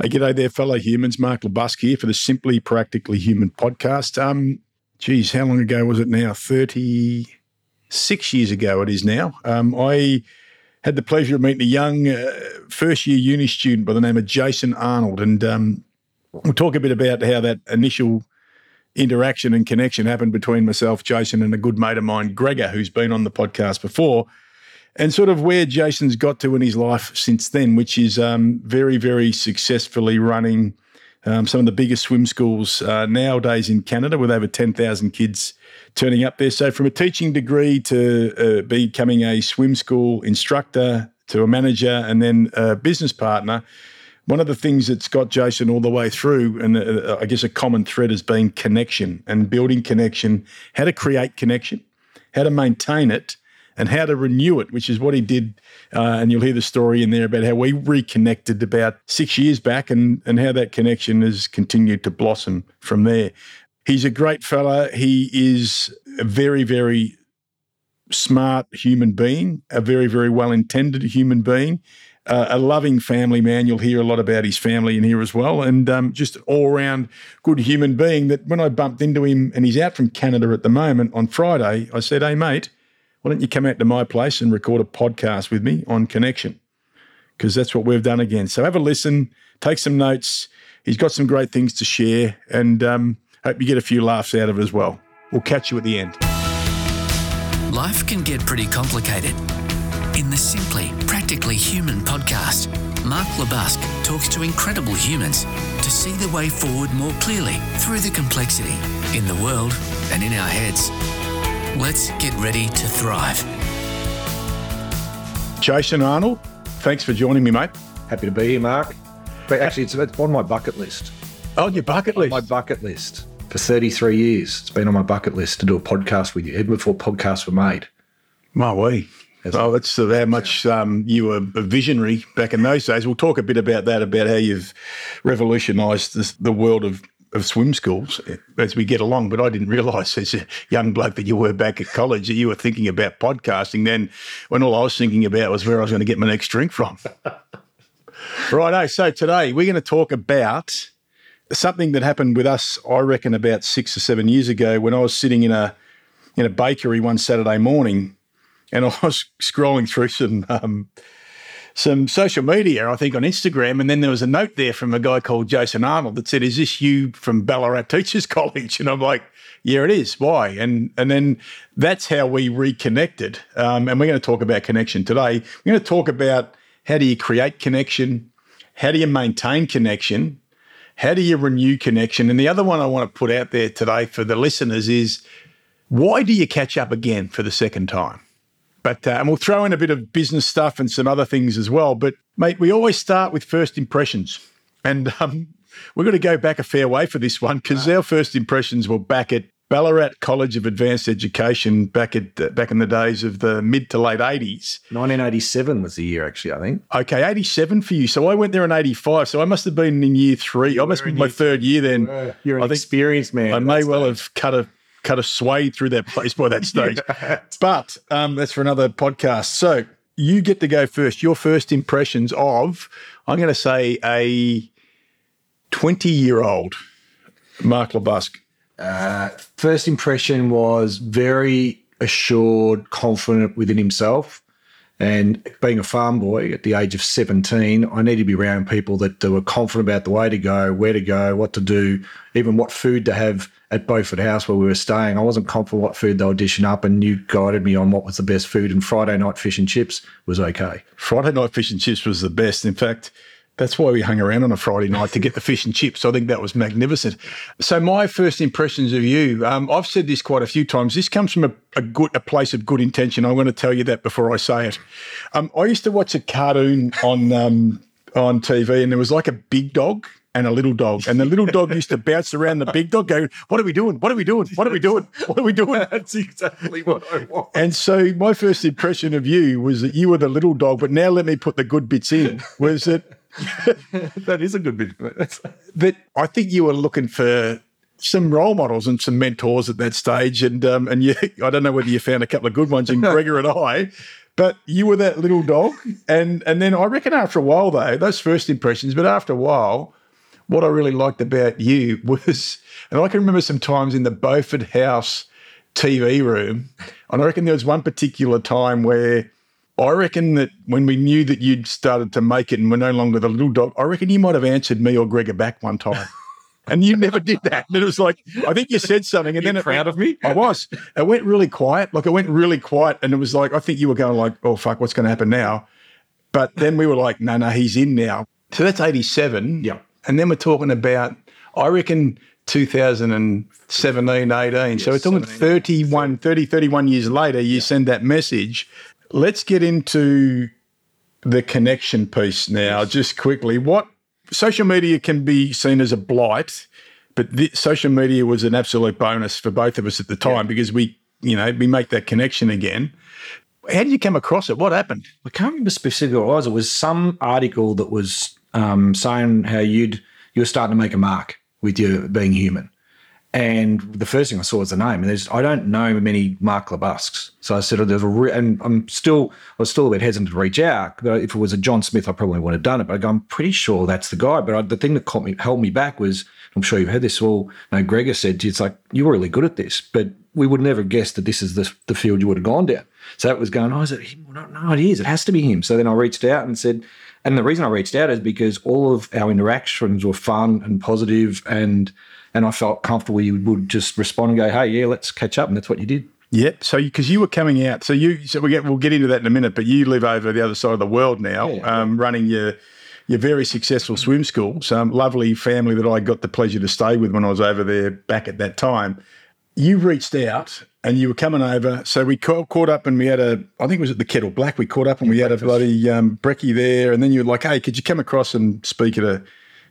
Hey, g'day there, fellow humans. Mark LeBusque here for the Simply Practically Human podcast. Um, geez, how long ago was it now? 36 years ago it is now. Um, I had the pleasure of meeting a young uh, first year uni student by the name of Jason Arnold. And um, we'll talk a bit about how that initial interaction and connection happened between myself, Jason, and a good mate of mine, Gregor, who's been on the podcast before and sort of where Jason's got to in his life since then, which is um, very, very successfully running um, some of the biggest swim schools uh, nowadays in Canada with over 10,000 kids turning up there. So, from a teaching degree to uh, becoming a swim school instructor to a manager and then a business partner, one of the things that's got Jason all the way through, and uh, I guess a common thread has been connection and building connection, how to create connection, how to maintain it and how to renew it, which is what he did. Uh, and you'll hear the story in there about how we reconnected about six years back and, and how that connection has continued to blossom from there. He's a great fella. He is a very, very smart human being, a very, very well intended human being. Uh, a loving family man. You'll hear a lot about his family in here as well, and um, just all round good human being. That when I bumped into him, and he's out from Canada at the moment on Friday, I said, "Hey, mate, why don't you come out to my place and record a podcast with me on connection? Because that's what we've done again. So have a listen, take some notes. He's got some great things to share, and um, hope you get a few laughs out of it as well. We'll catch you at the end. Life can get pretty complicated. In the Simply Practically Human podcast, Mark LeBusque talks to incredible humans to see the way forward more clearly through the complexity in the world and in our heads. Let's get ready to thrive. Jason Arnold, thanks for joining me, mate. Happy to be here, Mark. But actually, it's on my bucket list. Oh, your bucket list? On my bucket list. For 33 years, it's been on my bucket list to do a podcast with you, even before podcasts were made. My way. Oh, that's how much um, you were a visionary back in those days. We'll talk a bit about that, about how you've revolutionised the world of of swim schools as we get along. But I didn't realise as a young bloke that you were back at college that you were thinking about podcasting then when all I was thinking about was where I was going to get my next drink from. right. So today we're going to talk about something that happened with us, I reckon, about six or seven years ago when I was sitting in a in a bakery one Saturday morning and I was scrolling through some um, some social media, I think on Instagram, and then there was a note there from a guy called Jason Arnold that said, "Is this you from Ballarat Teachers College?" And I'm like, "Yeah, it is. Why?" And and then that's how we reconnected. Um, and we're going to talk about connection today. We're going to talk about how do you create connection, how do you maintain connection, how do you renew connection, and the other one I want to put out there today for the listeners is why do you catch up again for the second time? But uh, and we'll throw in a bit of business stuff and some other things as well. But mate, we always start with first impressions, and um, we're going to go back a fair way for this one because wow. our first impressions were back at Ballarat College of Advanced Education back at uh, back in the days of the mid to late eighties. Nineteen eighty seven was the year, actually. I think. Okay, eighty seven for you. So I went there in eighty five. So I must have been in year three. You I must have been my third year then. You're an I experienced man. I may well have cut a cut a sway through that place by that stage. but um, that's for another podcast. So you get to go first. Your first impressions of, I'm going to say, a 20 year old Mark LeBusque. Uh, first impression was very assured, confident within himself. And being a farm boy at the age of 17, I needed to be around people that were confident about the way to go, where to go, what to do, even what food to have at Beaufort House where we were staying. I wasn't confident what food they were dishing up, and you guided me on what was the best food. And Friday night fish and chips was okay. Friday night fish and chips was the best. In fact, that's why we hung around on a Friday night to get the fish and chips. I think that was magnificent. So my first impressions of you, um, I've said this quite a few times. This comes from a, a, good a place of good intention. I want to tell you that before I say it. Um, I used to watch a cartoon on um, on TV, and there was like a big dog and a little dog. And the little dog used to bounce around the big dog, going, What are we doing? What are we doing? What are we doing? What are we doing? That's exactly what I want. And so my first impression of you was that you were the little dog, but now let me put the good bits in. Was that that is a good bit. that I think you were looking for some role models and some mentors at that stage, and um, and you, I don't know whether you found a couple of good ones in Gregor and I, But you were that little dog, and and then I reckon after a while though, those first impressions. But after a while, what I really liked about you was, and I can remember some times in the Beaufort House TV room, and I reckon there was one particular time where I reckon that when we knew that you'd started to make it and were no longer the little dog, I reckon you might have answered me or Gregor back one time. And you never did that. And it was like, I think you said something, and You're then it proud of me? I was. It went really quiet. Like it went really quiet, and it was like I think you were going like, "Oh fuck, what's going to happen now?" But then we were like, "No, no, he's in now." So that's eighty-seven. Yeah. And then we're talking about, I reckon, 2017, 18. so we're talking 31, 30, 31 years later, you send that message. Let's get into the connection piece now, just quickly. What social media can be seen as a blight, but the, social media was an absolute bonus for both of us at the time because we, you know, we make that connection again. How did you come across it? What happened? I can't remember specifically what it was. It was some article that was um, saying how you'd you were starting to make a mark with your being human. And the first thing I saw was the name. And there's I don't know many Mark LeBusques. So I said, oh, there's a re-, and I'm still I was still a bit hesitant to reach out. But if it was a John Smith, I probably would have done it. But I go, I'm pretty sure that's the guy. But I, the thing that caught me held me back was I'm sure you've heard this. Well, no, Gregor said it's like you're really good at this, but we would never guess that this is the, the field you would have gone down. So it was going, oh, is it him? No, no, it is. It has to be him. So then I reached out and said, and the reason I reached out is because all of our interactions were fun and positive and and I felt comfortable you would just respond and go, hey, yeah, let's catch up. And that's what you did. Yep. So because you were coming out, so you so we get we'll get into that in a minute, but you live over the other side of the world now, Yeah. um, running your your very successful swim school. Some lovely family that I got the pleasure to stay with when I was over there back at that time. You reached out and you were coming over, so we ca- caught up and we had a I think it was at the Kettle Black. We caught up and we had a bloody um, brekkie there, and then you were like, "Hey, could you come across and speak at a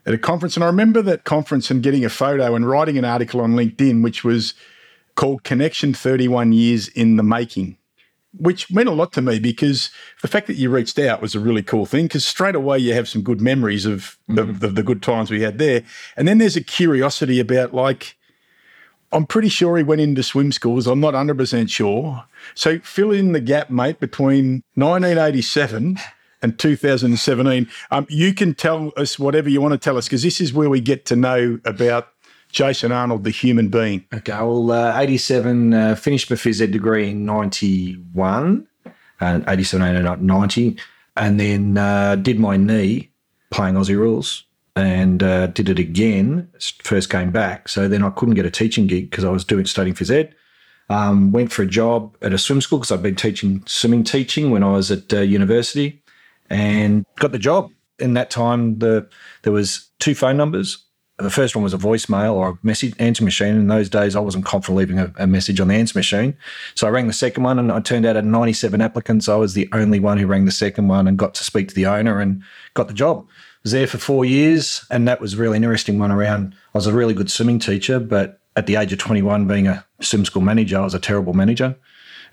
at a conference?" And I remember that conference and getting a photo and writing an article on LinkedIn, which was called Connection 31 Years in the Making, which meant a lot to me because the fact that you reached out was a really cool thing because straight away you have some good memories of the, the, the good times we had there. And then there's a curiosity about like, I'm pretty sure he went into swim schools. I'm not 100% sure. So fill in the gap, mate, between 1987 and 2017. Um, you can tell us whatever you want to tell us because this is where we get to know about Jason Arnold, the human being. Okay, well, uh, 87, uh, finished my phys ed degree in 91, and 87, 89, 90, and then uh, did my knee playing Aussie rules and uh, did it again, first came back. So then I couldn't get a teaching gig because I was doing studying phys ed. Um, went for a job at a swim school because I'd been teaching swimming teaching when I was at uh, university and got the job. In that time, the there was two phone numbers the first one was a voicemail or a message answer machine. In those days, I wasn't confident leaving a, a message on the answer machine. So I rang the second one and I turned out at 97 applicants, I was the only one who rang the second one and got to speak to the owner and got the job. Was there for four years and that was really an interesting one around. I was a really good swimming teacher, but at the age of 21, being a swim school manager, I was a terrible manager.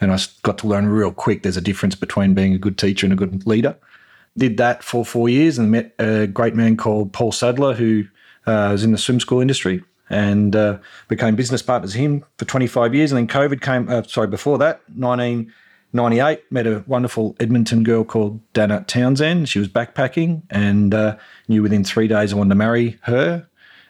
And I got to learn real quick there's a difference between being a good teacher and a good leader. Did that for four years and met a great man called Paul Sadler who uh, was in the swim school industry and uh, became business partners with him for 25 years. And then COVID came, uh, sorry, before that, 1998, met a wonderful Edmonton girl called Dana Townsend. She was backpacking and uh, knew within three days I wanted to marry her.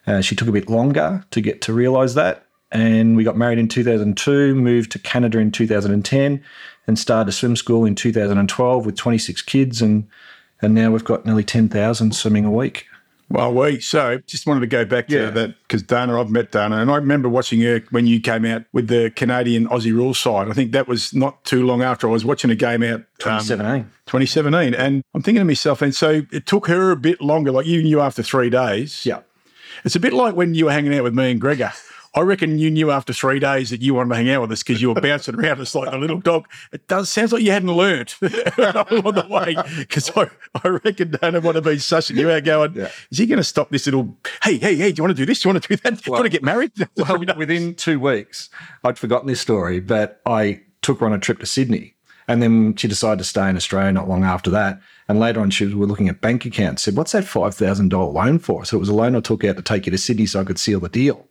Uh, she took a bit longer to get to realise that. And we got married in 2002, moved to Canada in 2010, and started a swim school in 2012 with 26 kids. And, and now we've got nearly 10,000 swimming a week. Well, we so just wanted to go back to Yeah. that because Dana, I've met Dana, and I remember watching her when you came out with the Canadian Aussie rules side. I think that was not too long after I was watching a game out. um, 2017. 2017, and I'm thinking to myself, and so it took her a bit longer. Like you knew after three days. yeah. It's a bit like when you were hanging out with me and Gregor. I reckon you knew after three days that you wanted to hang out with us because you were bouncing around us like a little dog. It does sounds like you hadn't learnt along the way because I, I reckon Dana would have been sussing you out going, Yeah. is he going to stop this little, hey, hey, hey, do you want to do this? Do you want to do that? Do you want to get married? Well, within two weeks, I'd forgotten this story, but I took her on a trip to Sydney. And then she decided to stay in Australia not long after that. And later on, she was, we were looking at bank accounts, said, What's that $5,000 loan for? So it was a loan I took out to take you to Sydney so I could seal the deal.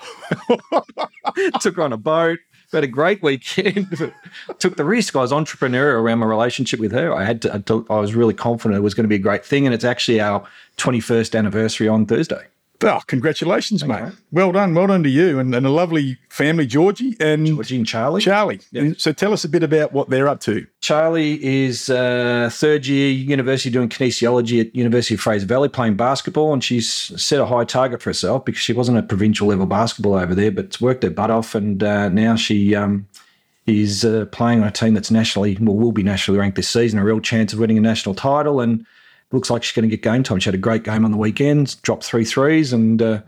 took her on a boat, we had a great weekend. Took the risk. I was entrepreneurial around my relationship with her. I had to, I, was really confident it was going to be a great thing. And it's actually our 21st anniversary on Thursday. Oh, congratulations, mate. Well done. Well done to you and, and a lovely family, Georgie and Georgie and Charlie. Charlie. And So tell us a bit about what they're up to. Charlie is uh, third year university doing kinesiology at University of Fraser Valley playing basketball, and she's set a high target for herself because she wasn't a provincial level basketball over there, but it's worked her butt off, and uh, now she um, is uh, playing on a team that's nationally, well, will be nationally ranked this season, a real chance of winning a national title, and looks like she's going to get game time. She had a great game on the weekend, dropped three threes, and uh,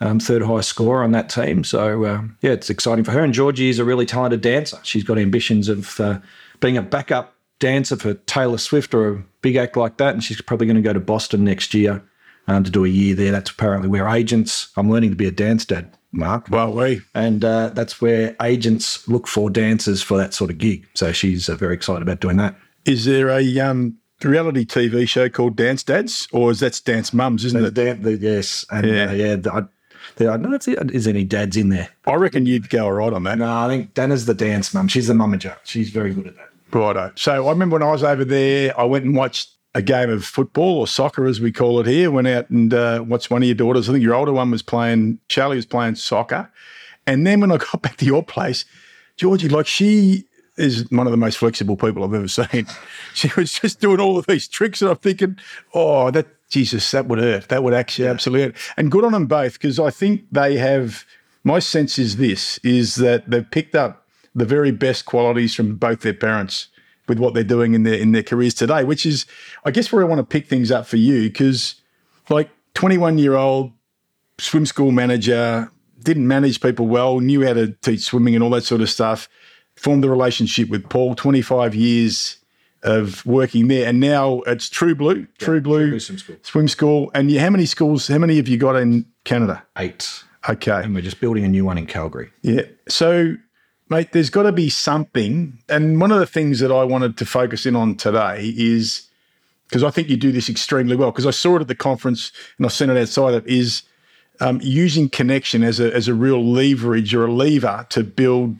um, third highest scorer on that team. So uh, yeah, it's exciting for her. And Georgie is a really talented dancer. She's got ambitions of uh, being a backup dancer for Taylor Swift or a big act like that. And she's probably going to go to Boston next year um, to do a year there. That's apparently where agents. I'm learning to be a dance dad. Mark. Well, we. And uh, that's where agents look for dancers for that sort of gig. So she's uh, very excited about doing that. Is there a um, reality TV show called Dance Dads, or is that's Dance Mums, isn't The, it? dan- the, yes. And Yeah. yeah, yeah the, I, the, I don't know if there's any dads in there. I reckon you'd go all right on that. No, I think Dana's the dance mum. She's the mummager. She's very good at that. Righto. So I remember when I was over there, I went and watched a game of football or soccer, as we call it here. Went out and uh, watched one of your daughters. I think your older one was playing, Charlie was playing soccer. And then when I got back to your place, Georgie, like she is one of the most flexible people I've ever seen. She was just doing all of these tricks, and I'm thinking, oh, that Jesus, that would hurt. That would actually absolutely hurt. And good on them both because I think they have. My sense is this: is that they've picked up the very best qualities from both their parents with what they're doing in their in their careers today. Which is, I guess, where I want to pick things up for you because, like, 21 year old swim school manager, didn't manage people well, knew how to teach swimming and all that sort of stuff, formed a relationship with Paul, 25 years of working there. And now it's True Blue, True Blue Blue Swim School. Swim School. And you, how many schools, how many have you got in Canada? Eight. Okay. And we're just building a new one in Calgary. Yeah. So, mate, there's got to be something. And one of the things that I wanted to focus in on today is because I think you do this extremely well. Because I saw it at the conference and I've seen it outside of is um, using connection as a as a real leverage or a lever to build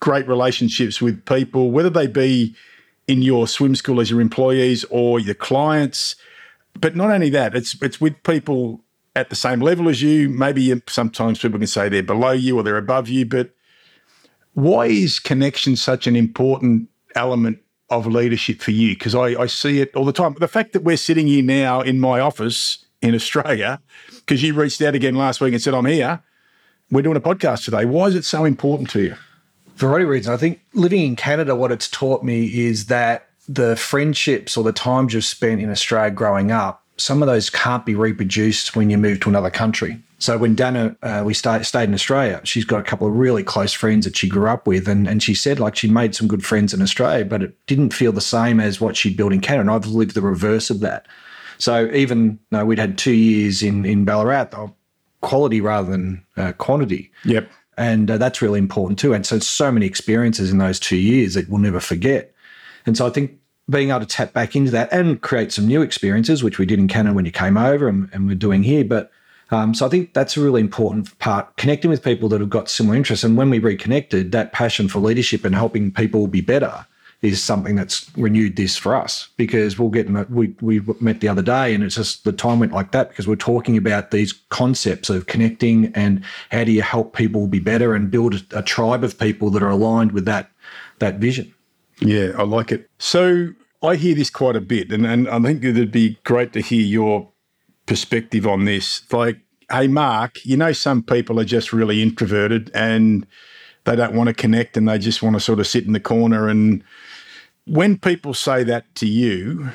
great relationships with people, whether they be in your swim school as your employees or your clients. But not only that, it's it's with people at the same level as you. Maybe you, sometimes people can say they're below you or they're above you, but why is connection such an important element of leadership for you? Because I, I see it all the time. The fact that we're sitting here now in my office in Australia, because you reached out again last week and said, I'm here, we're doing a podcast today. Why is it so important to you? Variety of reasons. I think living in Canada, what it's taught me is that the friendships or the times you've spent in Australia growing up, some of those can't be reproduced when you move to another country. So when Dana, uh, we stayed, in Australia, she's got a couple of really close friends that she grew up with. And, and she said like she made some good friends in Australia, but it didn't feel the same as what she'd built in Canada. And I've lived the reverse of that. So even though we'd had two years in, in Ballarat, quality rather than uh, quantity Yep. And uh, that's really important too. And so, so many experiences in those two years that we'll never forget. And so, I think being able to tap back into that and create some new experiences, which we did in Canada when you came over, and, and we're doing here. But um, so, I think that's a really important part. Connecting with people that have got similar interests, and when we reconnected, that passion for leadership and helping people be better is something that's renewed this for us because we'll get we we met the other day and it's just the time went like that because we're talking about these concepts of connecting and how do you help people be better and build a, tribe of people that are aligned with that that vision. Yeah, I like it. So I hear this quite a bit, and, and I think it'd be great to hear your perspective on this. Like, hey, Mark, you know, some people are just really introverted and they don't want to connect and they just want to sort of sit in the corner. And when people say that to you,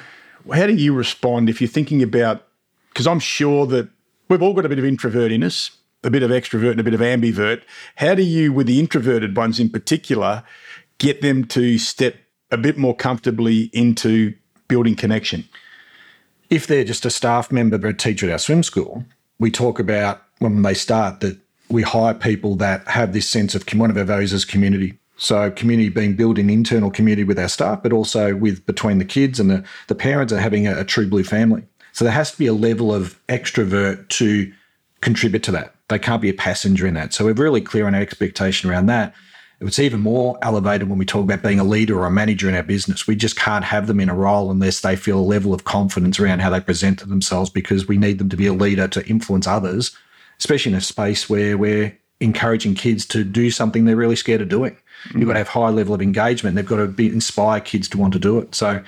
how do you respond if you're thinking about? Because I'm sure that we've all got a bit of introvert in us, a bit of extrovert, and a bit of ambivert. How do you, with the introverted ones in particular, get them to step a bit more comfortably into building connection? If they're just a staff member or a teacher at our swim school, we talk about when they start that we hire people that have this sense of one of our values is community. So community being built in internal community with our staff, but also with between the kids and the, the parents are having a, a true blue family. So there has to be a level of extrovert to contribute to that. They can't be a passenger in that. So we're really clear on our expectation around that. It's even more elevated when we talk about being a leader or a manager in our business. We just can't have them in a role unless they feel a level of confidence around how they present to themselves because we need them to be a leader to influence others, especially in a space where we're encouraging kids to do something they're really scared of doing. Mm-hmm. You've got to have high level of engagement. They've got to be, inspire kids to want to do it. So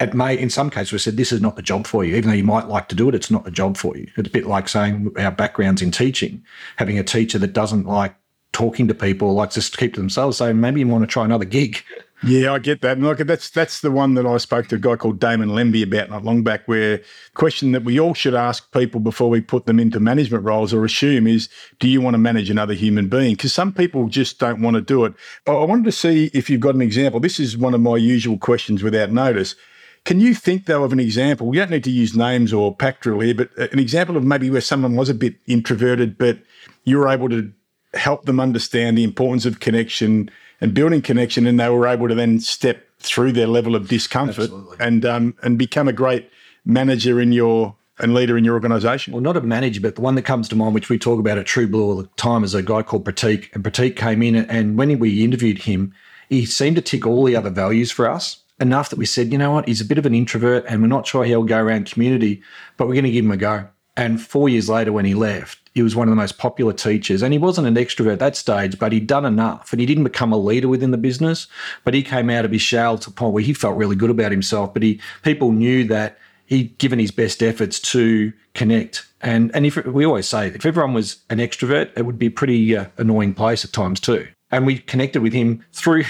it may, in some cases, we said, this is not the job for you. Even though you might like to do it, it's not the job for you. It's a bit like saying our backgrounds in teaching, having a teacher that doesn't like talking to people, like just to keep to themselves, so maybe you want to try another gig. Yeah, I get that. And look, that's that's the one that I spoke to a guy called Damon Lemby about not long back, where question that we all should ask people before we put them into management roles or assume is, do you want to manage another human being? Because some people just don't want to do it. I wanted to see if you've got an example. This is one of my usual questions without notice. Can you think though of an example? We don't need to use names or pack drill here, but an example of maybe where someone was a bit introverted, but you were able to help them understand the importance of connection and building connection, and they were able to then step through their level of discomfort Absolutely. and um, and become a great manager in your and leader in your organisation. Well, not a manager, but the one that comes to mind, which we talk about at True Blue all the time, is a guy called Pratik. And Pratik came in, and when we interviewed him, he seemed to tick all the other values for us enough that we said, you know what, he's a bit of an introvert, and we're not sure he'll go around community, but we're going to give him a go. And four years later, when he left, he was one of the most popular teachers. And he wasn't an extrovert at that stage, but he'd done enough. And he didn't become a leader within the business, but he came out of his shell to a point where he felt really good about himself. But he people knew that he'd given his best efforts to connect. And and if we always say if everyone was an extrovert, it would be a pretty uh, annoying place at times too. And we connected with him through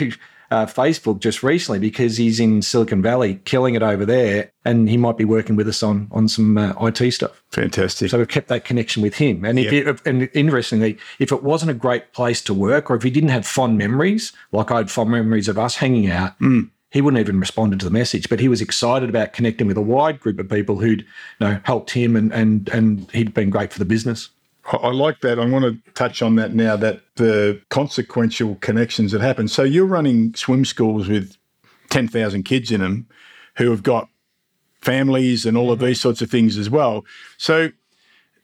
uh, Facebook just recently because he's in Silicon Valley, killing it over there, and he might be working with us on on some uh, IT stuff. Fantastic. So we've kept that connection with him. And if yep. and interestingly, if it wasn't a great place to work, or if he didn't have fond memories, like I had fond memories of us hanging out. Mm. He wouldn't even responded to the message, but he was excited about connecting with a wide group of people who'd you know helped him and and and he'd been great for the business. I like that. I want to touch on that now that the consequential connections that happen. So you're running swim schools with 10,000 kids in them who have got families and all of these mm-hmm. sorts of things as well. So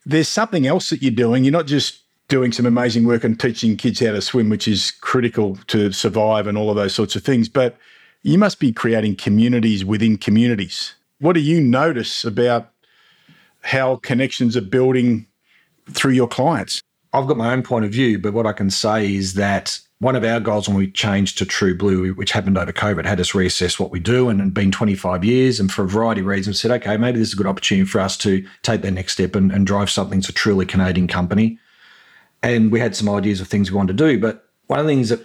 there's something else that you're doing. You're not just doing some amazing work and teaching kids how to swim, which is critical to survive and all of those sorts of things, but you must be creating communities within communities. What do you notice about how connections are building through your clients? I've got my own point of view, but what I can say is that one of our goals when we changed to True Blue, which happened over COVID, had us reassess what we do and, and been 25 years. And for a variety of reasons, said, okay, maybe this is a good opportunity for us to take that next step and, and drive something to a truly Canadian company. And we had some ideas of things we wanted to do. But one of the things that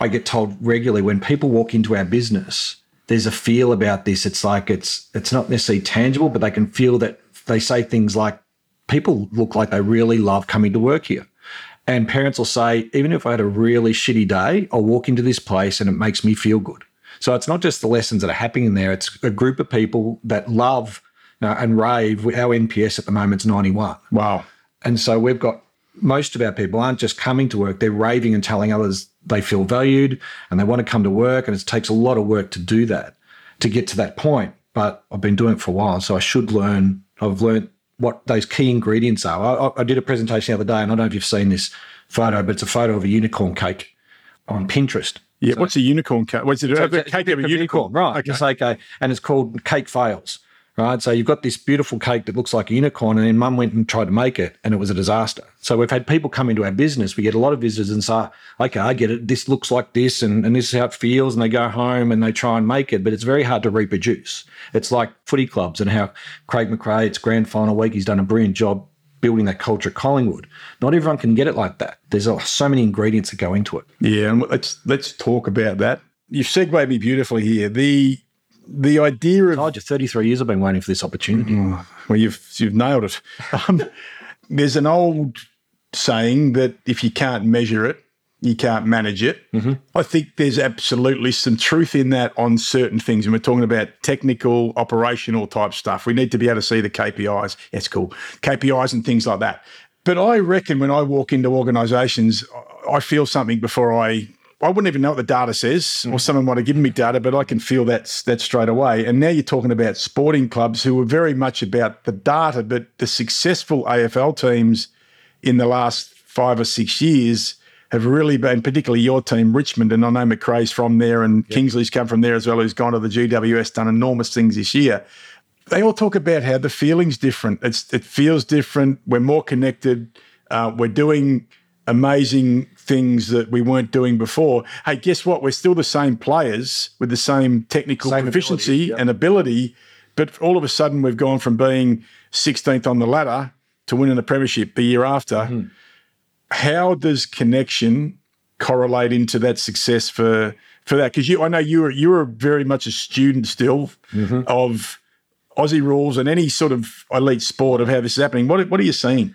I get told regularly when people walk into our business, there's a feel about this. It's like it's it's not necessarily tangible, but they can feel that they say things like, people look like they really love coming to work here. And parents will say, even if I had a really shitty day, I'll walk into this place and it makes me feel good. So it's not just the lessons that are happening there, it's a group of people that love uh, and rave. Our NPS at the moment is 91. Wow. And so we've got most of our people aren't just coming to work, they're raving and telling others they feel valued and they want to come to work. And it takes a lot of work to do that, to get to that point. But I've been doing it for a while. So I should learn. I've learned what those key ingredients are. I, I, did a presentation the other day, and I don't know if you've seen this photo, but it's a photo of a unicorn cake on Pinterest. Yeah, so, what's a unicorn cake? What's it? So a cake of a unicorn, right? Okay. It's a, and it's called Cake Fails right? So you've got this beautiful cake that looks like a unicorn, and then mum went and tried to make it, and it was a disaster. So we've had people come into our business. We get a lot of visitors and say, okay, I get it. This looks like this, and, and this is how it feels. And they go home and they try and make it, but it's very hard to reproduce. It's like footy clubs and how Craig McRae, it's grand final week, he's done a brilliant job building that culture at Collingwood. Not everyone can get it like that. There's so many ingredients that go into it. Yeah, and let's let's talk about that. You've segued me beautifully here. The the idea of oh, just 33 years I've been waiting for this opportunity. Mm, well, you've you've nailed it. Um, there's an old saying that if you can't measure it, you can't manage it. Mm-hmm. I think there's absolutely some truth in that on certain things. And we're talking about technical, operational type stuff. We need to be able to see the KPIs. That's cool. KPIs and things like that. But I reckon when I walk into organizations, I feel something before I I wouldn't even know what the data says, mm. or someone might have given me data, but I can feel that that straight away. And now you're talking about sporting clubs who were very much about the data, but the successful AFL teams in the last five or six years have really been, particularly your team, Richmond, and I know McRae's from there and Kingsley's come from there as well, who's gone to the GWS, done enormous things this year. They all talk about how the feeling's different. It's, it feels different. We're more connected. Uh, we're doing amazing things that we weren't doing before. Hey, guess what? We're still the same players with the same technical Same proficiency ability, yep. and ability, but all of a sudden we've gone from being 16th on the ladder to winning a premiership the year after. Mm-hmm. How does connection correlate into that success for for that? Because you, I know you were you were very much a student still Mm-hmm. of Aussie rules and any sort of elite sport of how this is happening. What what are you seeing?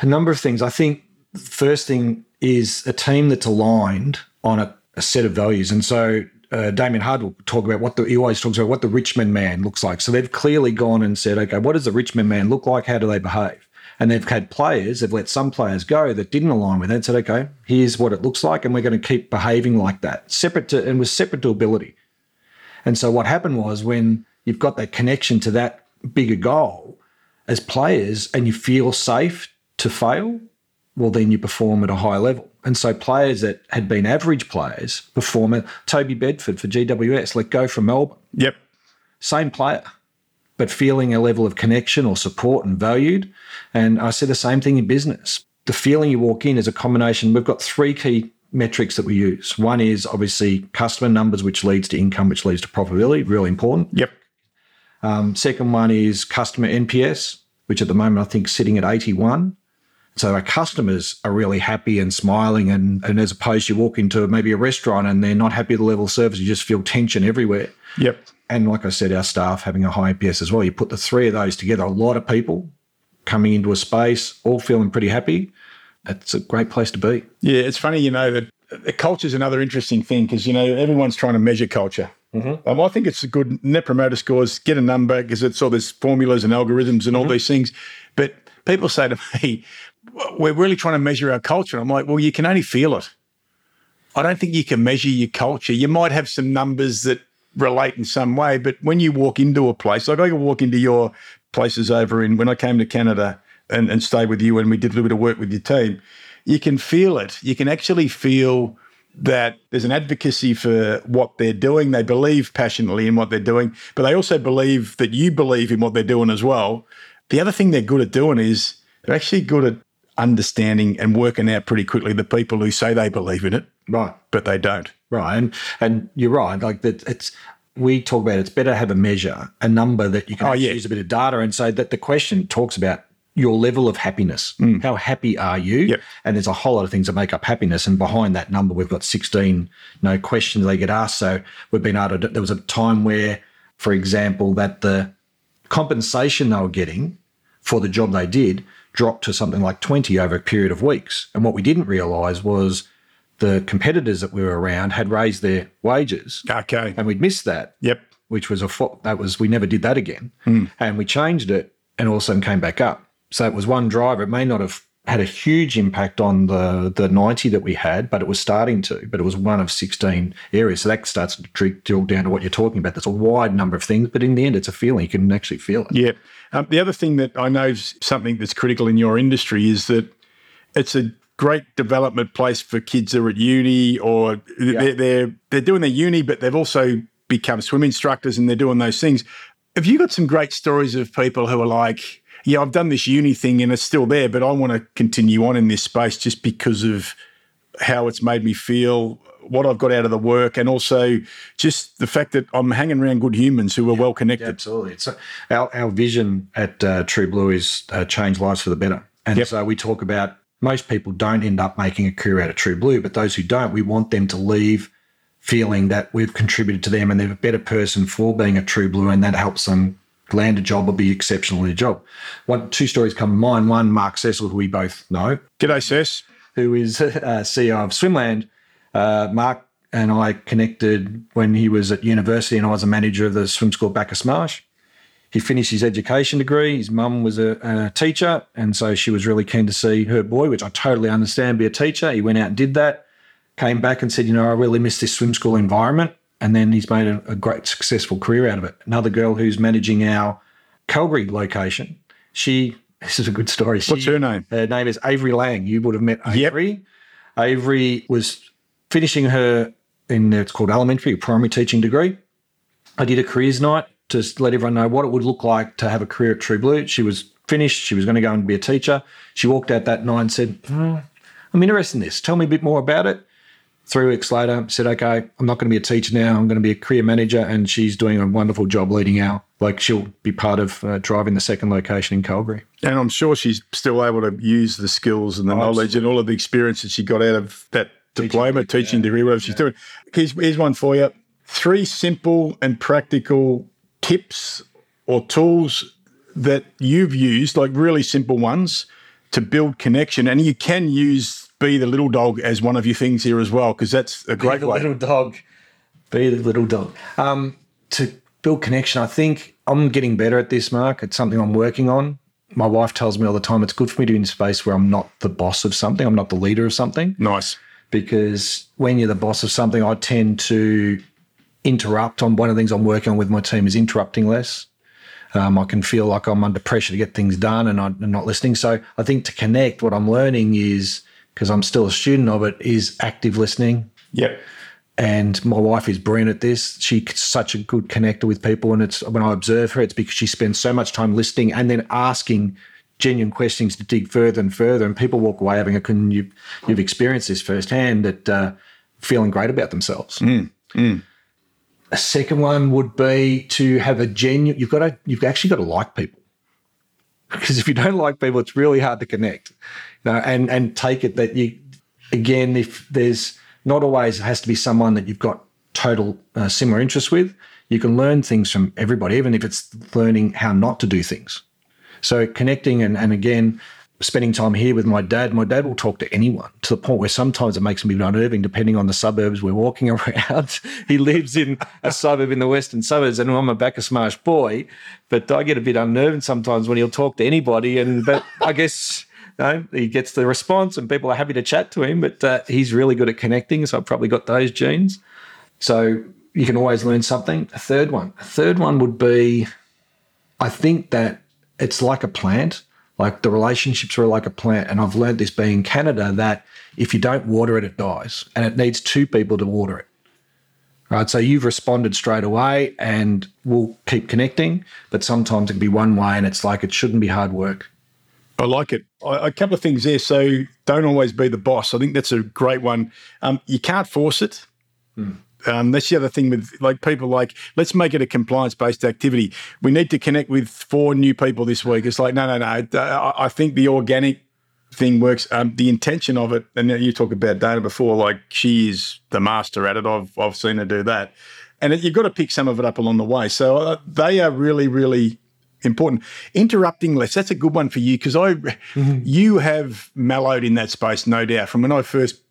A number of things. I think the first thing is a team that's aligned on a, a set of values. And so uh, Damien Hardwick will talk about what the, he always talks about what the Richmond man looks like. So they've clearly gone and said, okay, what does the Richmond man look like? How do they behave? And they've had players, they've let some players go that didn't align with it and said, okay, here's what it looks like, and we're going to keep behaving like that, separate to, and was separate to ability. And so what happened was when you've got that connection to that bigger goal as players and you feel safe to fail, well, then you perform at a high level. And so players that had been average players perform at Toby Bedford for GWS, let go from Melbourne, Yep. same player, but feeling a level of connection or support and valued. And I say the same thing in business. The feeling you walk in is a combination. We've got three key metrics that we use. One is obviously customer numbers, which leads to income, which leads to profitability, really important. Yep. Um, second one is customer NPS, which at the moment I think is sitting at 81. So our customers are really happy and smiling, and, and as opposed you walk into maybe a restaurant and they're not happy with the level of service, you just feel tension everywhere. Yep. And like I said, our staff having a high NPS as well. You put the three of those together, a lot of people coming into a space, all feeling pretty happy. It's a great place to be. Yeah, it's funny, you know, that the culture is another interesting thing because, you know, everyone's trying to measure culture. Um, I think it's a good net promoter scores, get a number because it's all these formulas and algorithms and all these things. But people say to me, we're really trying to measure our culture. I'm like, well, you can only feel it. I don't think you can measure your culture. You might have some numbers that relate in some way, but when you walk into a place, like I could walk into your places over in when I came to Canada and, and stayed with you and we did a little bit of work with your team, you can feel it. You can actually feel that there's an advocacy for what they're doing. They believe passionately in what they're doing, but they also believe that you believe in what they're doing as well. The other thing they're good at doing is they're actually good at understanding and working out pretty quickly the people who say they believe in it, Right. but they don't. Right, and and you're right. Like that, it's we talk about it's better to have a measure, a number that you can Oh, yeah. use a bit of data, and say that the question talks about your level of happiness. How happy are you? Mm. Yep. And there's a whole lot of things that make up happiness, and behind that number, we've got 16 you know, questions they get asked. So we've been able to. There was a time where, for example, that the compensation they were getting for the job they did dropped to something like 20 over a period of weeks. And what we didn't realize was the competitors that we were around had raised their wages Okay. and we'd missed that, Yep. which was a fo- that was we never did that again. Hmm. And we changed it and all of a sudden came back up. So it was one driver. It may not have had a huge impact on the the 90 that we had, but it was starting to. But it was one of 16 areas. So that starts to drill down to what you're talking about. There's a wide number of things, but in the end, it's a feeling. You can actually feel it. Yeah. Um, the other thing that I know is something that's critical in your industry is that it's a great development place for kids that are at uni or they're, they're they're doing their uni, but they've also become swim instructors and they're doing those things. Have you got some great stories of people who are like, yeah, I've done this uni thing and it's still there, but I want to continue on in this space just because of how it's made me feel, what I've got out of the work, and also just the fact that I'm hanging around good humans who are well connected. Absolutely. It's our our vision at uh, True Blue is uh, change lives for the better, and Yep. so we talk about most people don't end up making a career out of True Blue, but those who don't, we want them to leave feeling that we've contributed to them and they're a better person for being a True Blue, and that helps them land a job or be exceptional in a job. One two stories come to mind. One, Mark Cecil, who we both know, G'day, Cess. who is uh, CEO of Swimland. Uh, Mark and I connected when he was at university and I was a manager of the swim school at Bacchus Marsh. He finished his education degree. His mum was a, a teacher, and so she was really keen to see her boy, which I totally understand, be a teacher. He went out and did that, came back and said, You know, I really miss this swim school environment. And then he's made a, a great, successful career out of it. Another girl who's managing our Calgary location, she, this is a good story. She, What's her name? her name is Avery Lang. You would have met Yep. Avery. Avery was finishing her in it's called elementary, primary teaching degree. I did a careers night to let everyone know what it would look like to have a career at True Blue. She was finished. She was going to go and be a teacher. She walked out that night and said, "Hmm, I'm interested in this. Tell me a bit more about it. Three weeks later, said, okay, I'm not going to be a teacher now. I'm going to be a career manager. And she's doing a wonderful job leading our, like she'll be part of uh, driving the second location in Calgary. And I'm sure she's still able to use the skills and the knowledge and all of the experience that she got out of that diploma, teaching degree, whatever she's doing. Here's, here's one for you three simple and practical tips or tools that you've used, like really simple ones, to build connection. And you can use be the little dog as one of your things here as well, because that's a great be the way. little dog. Be the little dog. Um, to build connection, I think I'm getting better at this, Mark. It's something I'm working on. My wife tells me all the time it's good for me to be in a space where I'm not the boss of something, I'm not the leader of something. Nice. Because when you're the boss of something, I tend to interrupt. On one of the things I'm working on with my team is interrupting less. Um, I can feel like I'm under pressure to get things done and I'm not listening. So I think to connect, what I'm learning is because I'm still a student of it, is active listening. Yep. And my wife is brilliant at this. She's such a good connector with people. And it's when I observe her, it's because she spends so much time listening and then asking genuine questions to dig further and further. And people walk away having a, you've, you've experienced this firsthand, that uh, feeling great about themselves. A second one would be to have a genuine, you've got to, you've actually got to like people. Because if you don't like people, it's really hard to connect. You know, and and take it that you again, if there's not always has to be someone that you've got total uh, similar interests with, you can learn things from everybody, even if it's learning how not to do things. So connecting and, and again, spending time here with my dad, my dad will talk to anyone to the point where sometimes it makes me unnerving depending on the suburbs we're walking around. he lives in a suburb in the western suburbs and I'm a Bacchus Marsh boy, but I get a bit unnerving sometimes when he'll talk to anybody. And but I guess you know, he gets the response and people are happy to chat to him, but uh, he's really good at connecting. So I've probably got those genes. So you can always learn something. A third one. A third one would be I think that it's like a plant. Like the relationships are like a plant. And I've learned this being in Canada that if you don't water it, it dies. And it needs two people to water it. Right. So you've responded straight away and we'll keep connecting. But sometimes it can be one way and it's like it shouldn't be hard work. I like it. I, a couple of things there. So don't always be the boss. I think that's a great one. Um, you can't force it. Um, that's the other thing with like people like let's make it a compliance based activity. We need to connect with four new people this week. It's like no, no, no. I, I think the organic thing works. Um, the intention of it, and you talk about Dana before. Like she is the master at it. I've I've seen her do that, and it, you've got to pick some of it up along the way. So uh, they are really, really important. Interrupting less. That's a good one for you because I, you have mellowed in that space, no doubt. From when I first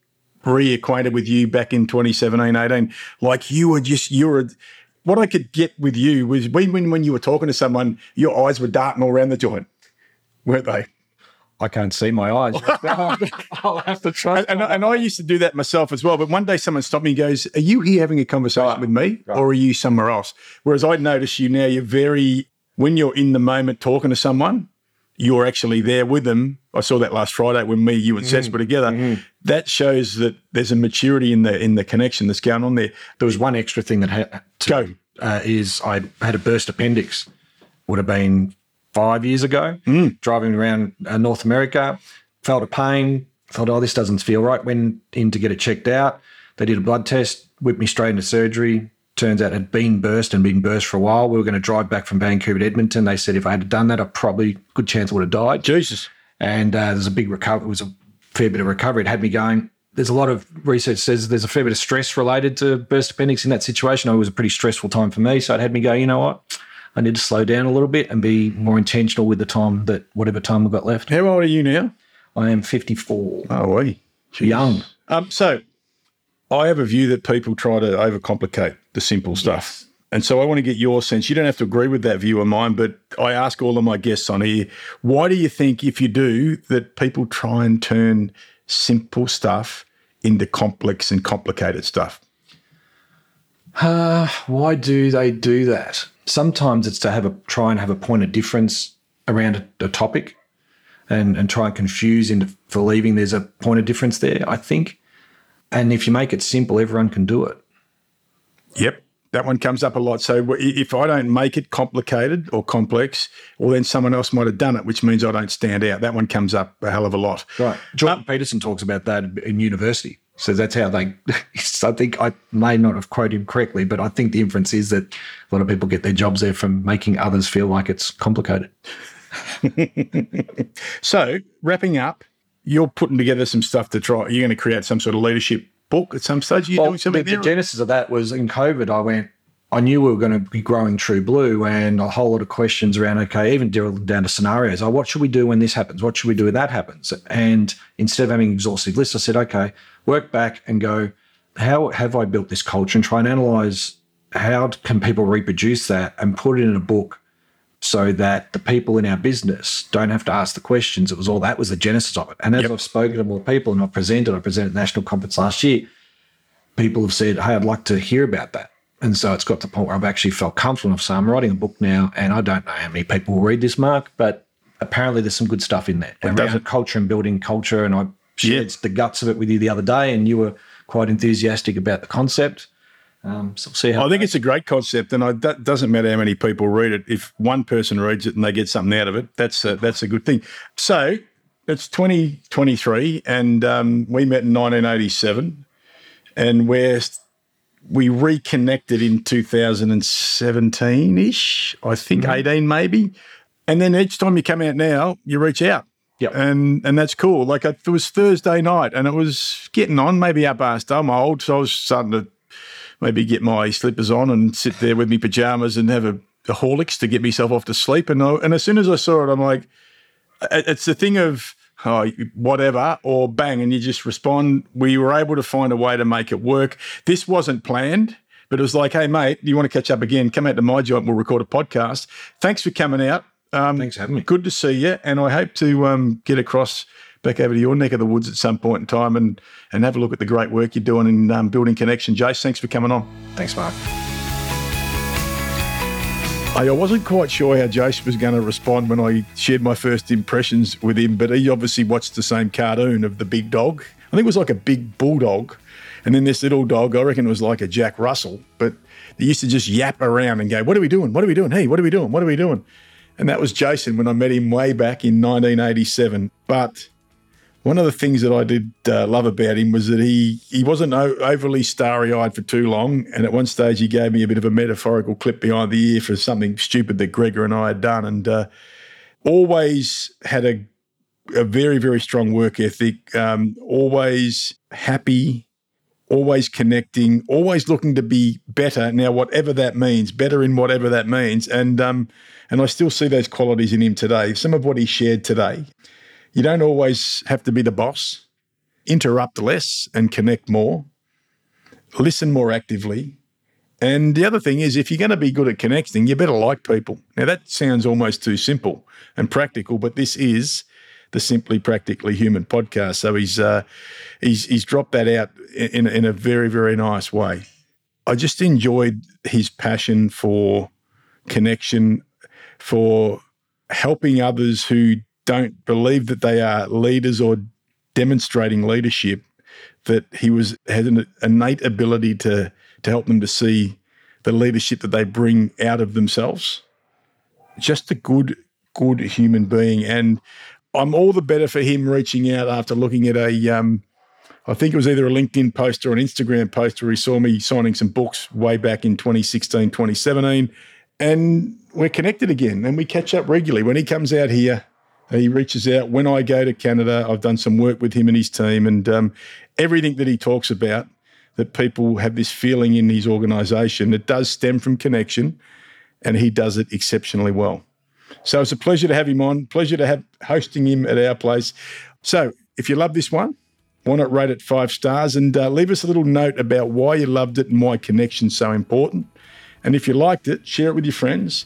reacquainted with you back in 2017, 18, like you were just, you were, what I could get with you was when, when, when you were talking to someone, your eyes were darting all around the joint, weren't they? I can't see my eyes. I'll have to try. And, and I used to do that myself as well. But one day someone stopped me and goes, Are you here having a conversation with me or are you somewhere else? Whereas I notice you now, you're very, when you're in the moment talking to someone, you're actually there with them. I saw that last Friday when me, you, and Sets were together. That shows that there's a maturity in the in the connection that's going on there. There was one extra thing that had to, Go. Uh, is I had a burst appendix. Would have been five years ago. Driving around uh, North America, felt a pain. Thought, oh, this doesn't feel right. Went in to get it checked out. They did a blood test, whipped me straight into surgery. Turns out had been burst and been burst for a while. We were going to drive back from Vancouver to Edmonton. They said if I had done that, I probably good chance I would have died. Jesus. and uh, there's a big recovery. It was a fair bit of recovery. It had me going. There's a lot of research says there's a fair bit of stress related to burst appendix in that situation. It was a pretty stressful time for me, so it had me go. You know what? I need to slow down a little bit and be more intentional with the time that whatever time we've got left. How old are you now? I am 54, Oh, we. young. Um, so I have a view that people try to overcomplicate the simple stuff. And so I want to get your sense. You don't have to agree with that view of mine, but I ask all of my guests on here, why do you think, if you do, that people try and turn simple stuff into complex and complicated stuff? Uh, why do they do that? Sometimes it's to have a try and have a point of difference around a, a topic. and, and try and confuse into believing there's a point of difference there, I think. And if you make it simple, everyone can do it. Yep. That one comes up a lot. So if I don't make it complicated or complex, well, then someone else might have done it, which means I don't stand out. That one comes up a hell of a lot. Right. Jordan um, Peterson talks about that in university. So that's how they. I think I may not have quoted him correctly, but I think the inference is that a lot of people get their jobs there from making others feel like it's complicated. so wrapping up, you're putting together some stuff to try. You're going to create some sort of leadership book at some stage. Are you well, doing something the, the genesis of that was in COVID. I went. I knew we were going to be growing True Blue, and a whole lot of questions around. Okay, even down to scenarios. Oh, what should we do when this happens? What should we do when that happens? And instead of having an exhaustive lists, I said, okay, work back and go. How have I built this culture? And try and analyze how can people reproduce that and put it in a book so that the people in our business don't have to ask the questions. It was all that was the genesis of it. And as yep. I've spoken to more people and I've presented, I presented at national conference last year, people have said, Hey, I'd like to hear about that. And so it's got to the point where I've actually felt comfortable enough. So I'm writing a book now, and I don't know how many people will read this, Mark, but apparently there's some good stuff in there. And around culture and building culture. And I shared yeah. the guts of it with you the other day, and you were quite enthusiastic about the concept. Um, so we'll see how. I think it's a great concept, and it doesn't matter how many people read it. If one person reads it and they get something out of it, that's a, that's a good thing. So it's 2023, and um, we met in 1987, and we're we reconnected in 2017 ish, I think mm-hmm. 18 maybe. And then each time you come out now, you reach out. Yeah, and and that's cool. Like it was Thursday night, and it was getting on. Maybe up past I'm old, so I was starting to maybe get my slippers on and sit there with my pajamas and have a, a Horlicks to get myself off to sleep. And I, and as soon as I saw it, I'm like, it's the thing of oh, whatever or bang, and you just respond. We were able to find a way to make it work. This wasn't planned. But it was like, hey, mate, do you want to catch up again? Come out to my joint. We'll record a podcast. Thanks for coming out. Um, Thanks for having me. Good to see you. And I hope to um, get across back over to your neck of the woods at some point in time and and have a look at the great work you're doing in um, building connection. Jace, thanks for coming on. Thanks, Mark. I wasn't quite sure how Jace was going to respond when I shared my first impressions with him, but he obviously watched the same cartoon of the big dog. I think it was like a big bulldog. And then this little dog, I reckon it was like a Jack Russell, but they used to just yap around and go, What are we doing? What are we doing? Hey, what are we doing? What are we doing? And that was Jason when I met him way back in 1987. But one of the things that I did uh, love about him was that he he wasn't overly starry eyed for too long. And at one stage, he gave me a bit of a metaphorical clip behind the ear for something stupid that Gregor and I had done, and uh, always had a a very very strong work ethic. Um, always happy. Always connecting, always looking to be better. Now, whatever that means, better in whatever that means, and um, and I still see those qualities in him today. Some of what he shared today, you don't always have to be the boss. Interrupt less and connect more. Listen more actively. And the other thing is, if you're going to be good at connecting, you better like people. Now, that sounds almost too simple and practical, but this is the Simply Practically Human podcast. So he's uh, he's he's dropped that out in in a very very nice way. I just enjoyed his passion for connection, for helping others who don't believe that they are leaders or demonstrating leadership, that he was has an innate ability to to help them to see the leadership that they bring out of themselves. Just a good, good human being, and I'm all the better for him reaching out after looking at a. Um, I think it was either a LinkedIn post or an Instagram post where he saw me signing some books way back in 2016, 2017. And we're connected again and we catch up regularly. When he comes out here, he reaches out when I go to Canada. I've done some work with him and his team, and um, everything that he talks about that people have this feeling in his organisation. It does stem from connection, and he does it exceptionally well. So it's a pleasure to have him on. Pleasure to have hosting him at our place. So if you love this one, why not rate it five stars and uh, leave us a little note about why you loved it and why connection's so important. And if you liked it, share it with your friends.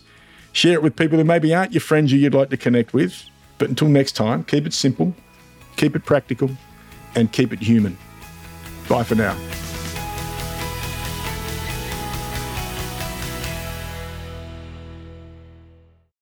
Share it with people who maybe aren't your friends who you'd like to connect with. But until next time, keep it simple, keep it practical, and keep it human. Bye for now.